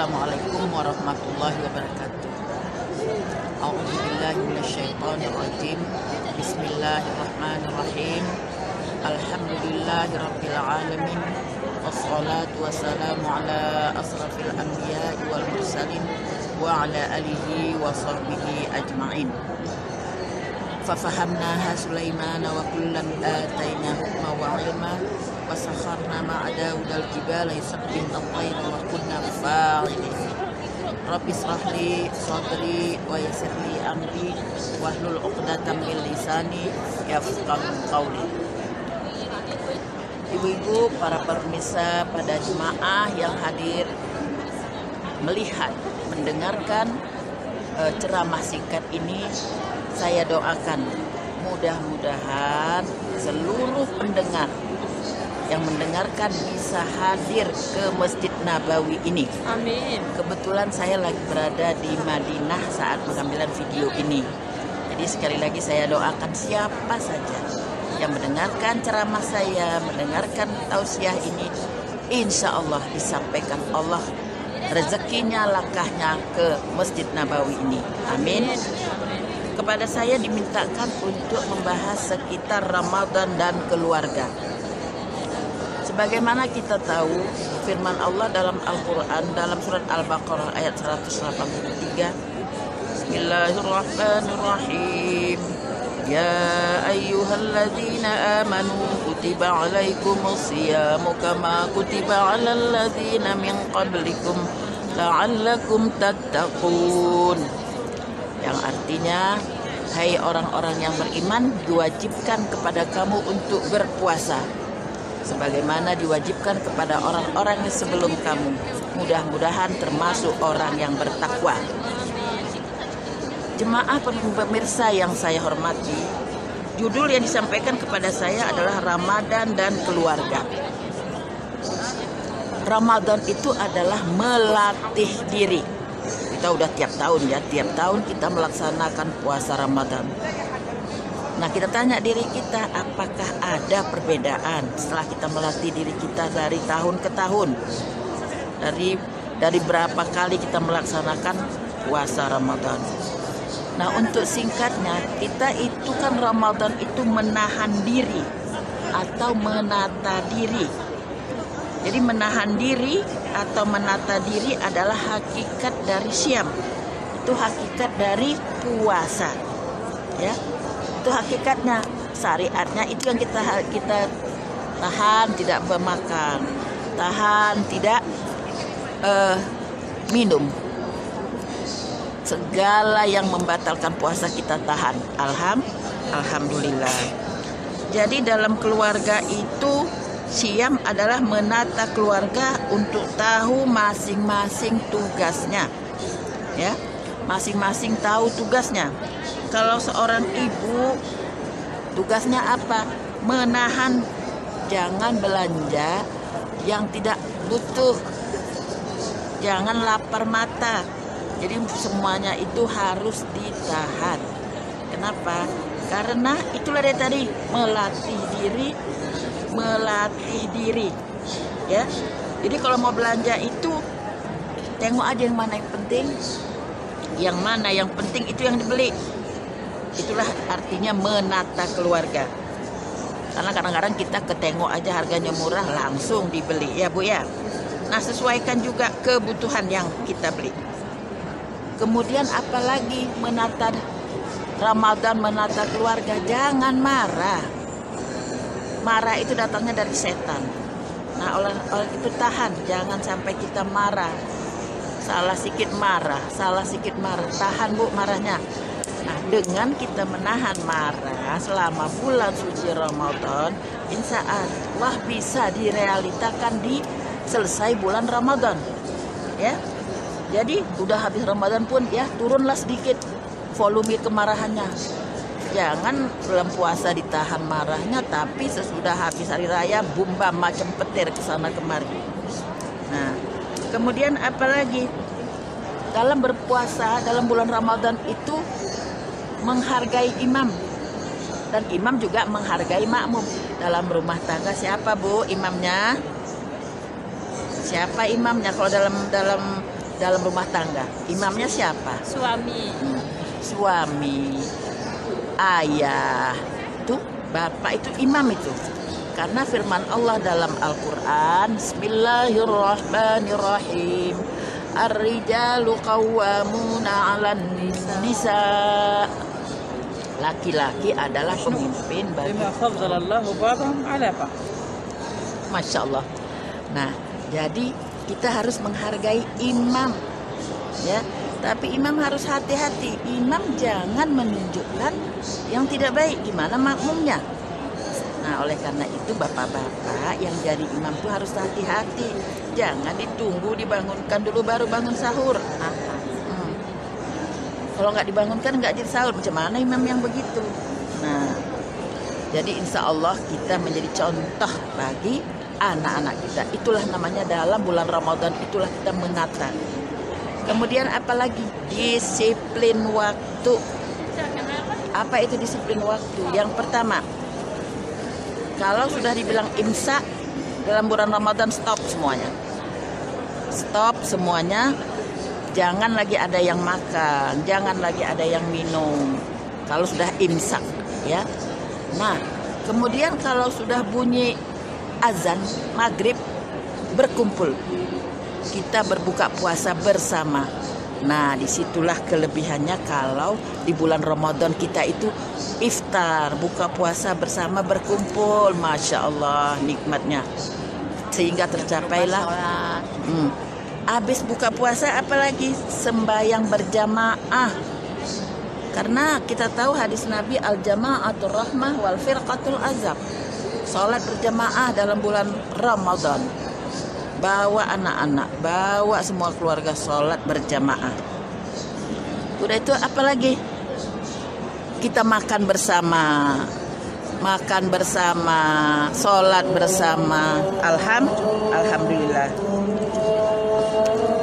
Assalamualaikum warahmatullahi wabarakatuh. A'udzu billahi minasyaitonir rajim. Bismillahirrahmanirrahim. Alhamdulillahi rabbil alamin. Wassalatu wassalamu ala asrafil anbiya'i wal mursalin wa ala alihi wa sahbihi ajma'in. ففهمناها سليمان وكلا آتينا حكما وعلما وسخرنا مع داود الجبال يسبحن الطير وكنا فاعلين رب اشرح لي صدري ويسر لي أمري واحلل عقدة من لساني يفقه قولي Ibu-ibu, para pemirsa pada jemaah yang hadir melihat, mendengarkan uh, ceramah singkat ini saya doakan mudah-mudahan seluruh pendengar yang mendengarkan bisa hadir ke Masjid Nabawi ini. Amin. Kebetulan saya lagi berada di Madinah saat pengambilan video ini. Jadi sekali lagi saya doakan siapa saja yang mendengarkan ceramah saya, mendengarkan tausiah ini, insya Allah disampaikan Allah rezekinya langkahnya ke Masjid Nabawi ini. Amin kepada saya dimintakan untuk membahas sekitar Ramadan dan keluarga. Sebagaimana kita tahu firman Allah dalam Al-Qur'an dalam surat Al-Baqarah ayat 183 Bismillahirrahmanirrahim Ya ayyuhalladzina amanu kutiba alaikumus kama kutiba alal ladzina min qablikum la'allakum tattaqun yang artinya hai orang-orang yang beriman diwajibkan kepada kamu untuk berpuasa sebagaimana diwajibkan kepada orang-orang yang sebelum kamu. Mudah-mudahan termasuk orang yang bertakwa. Jemaah pemirsa yang saya hormati judul yang disampaikan kepada saya adalah Ramadan dan keluarga. Ramadan itu adalah melatih diri kita udah tiap tahun ya, tiap tahun kita melaksanakan puasa Ramadan. Nah kita tanya diri kita apakah ada perbedaan setelah kita melatih diri kita dari tahun ke tahun dari dari berapa kali kita melaksanakan puasa Ramadan. Nah untuk singkatnya kita itu kan Ramadan itu menahan diri atau menata diri jadi menahan diri atau menata diri adalah hakikat dari siam. Itu hakikat dari puasa. Ya. Itu hakikatnya, syariatnya itu yang kita kita tahan tidak bermakan, tahan tidak uh, minum. Segala yang membatalkan puasa kita tahan. Alham, alhamdulillah. Jadi dalam keluarga itu Siam adalah menata keluarga untuk tahu masing-masing tugasnya. Ya, masing-masing tahu tugasnya. Kalau seorang ibu tugasnya apa? Menahan jangan belanja yang tidak butuh. Jangan lapar mata. Jadi semuanya itu harus ditahan. Kenapa? Karena itulah dari tadi melatih diri melatih diri ya. Jadi kalau mau belanja itu tengok aja yang mana yang penting. Yang mana yang penting itu yang dibeli. Itulah artinya menata keluarga. Karena kadang-kadang kita ketengok aja harganya murah langsung dibeli ya bu ya. Nah sesuaikan juga kebutuhan yang kita beli. Kemudian apalagi menata Ramadan menata keluarga jangan marah marah itu datangnya dari setan. Nah, oleh, oleh itu tahan, jangan sampai kita marah. Salah sedikit marah, salah sedikit marah. Tahan Bu marahnya. Nah, dengan kita menahan marah selama bulan suci Ramadan, insya Allah bisa direalitakan di selesai bulan Ramadan. Ya. Jadi, udah habis Ramadan pun ya turunlah sedikit volume kemarahannya jangan bulan puasa ditahan marahnya tapi sesudah habis hari raya bumba macam petir ke sana kemari nah kemudian apalagi dalam berpuasa dalam bulan Ramadan itu menghargai imam dan imam juga menghargai makmum dalam rumah tangga siapa bu imamnya siapa imamnya kalau dalam dalam dalam rumah tangga. Imamnya siapa? Suami. Suami, ayah. Itu bapak itu imam itu. Karena firman Allah dalam Al-Quran Bismillahirrahmanirrahim. Ar-rijalu qawwamuna 'alan nisa. Laki-laki adalah pemimpin bagi Masya Allah. Nah, jadi kita harus menghargai imam ya. Tapi imam harus hati-hati. Imam jangan menunjukkan yang tidak baik. Gimana makmumnya? Nah, oleh karena itu bapak-bapak yang jadi imam tuh harus hati-hati. Jangan ditunggu dibangunkan dulu baru bangun sahur. Hmm. Kalau nggak dibangunkan nggak jadi sahur. Macam mana imam yang begitu? Nah, jadi insya Allah kita menjadi contoh bagi anak-anak kita. Itulah namanya dalam bulan Ramadan itulah kita menata. Kemudian apalagi disiplin waktu. Apa itu disiplin waktu? Yang pertama, kalau sudah dibilang imsak dalam bulan Ramadan stop semuanya. Stop semuanya. Jangan lagi ada yang makan, jangan lagi ada yang minum. Kalau sudah imsak, ya. Nah, kemudian kalau sudah bunyi azan maghrib berkumpul, kita berbuka puasa bersama. Nah, di situlah kelebihannya kalau di bulan Ramadan kita itu iftar, buka puasa bersama berkumpul, masya Allah nikmatnya. Sehingga tercapailah. Hmm. Habis buka puasa apalagi sembahyang berjamaah. Karena kita tahu hadis Nabi al jamaatul rahmah wal firqatul azab. Salat berjamaah dalam bulan Ramadan. Bawa anak-anak, bawa semua keluarga salat berjamaah. Udah itu apalagi? Kita makan bersama. Makan bersama, salat bersama. Alham, alhamdulillah.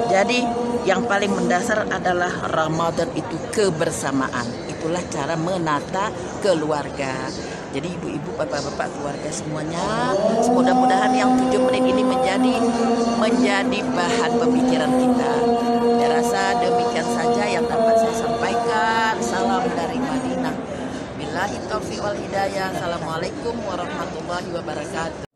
Jadi yang paling mendasar adalah Ramadan itu kebersamaan. Itulah cara menata keluarga. Jadi ibu-ibu, bapak-bapak, keluarga semuanya, mudah-mudahan yang tujuh menit ini menjadi menjadi bahan pemikiran kita. Saya rasa demikian saja yang dapat saya sampaikan. Salam dari Madinah. Billahi taufiq wal hidayah. Assalamualaikum warahmatullahi wabarakatuh.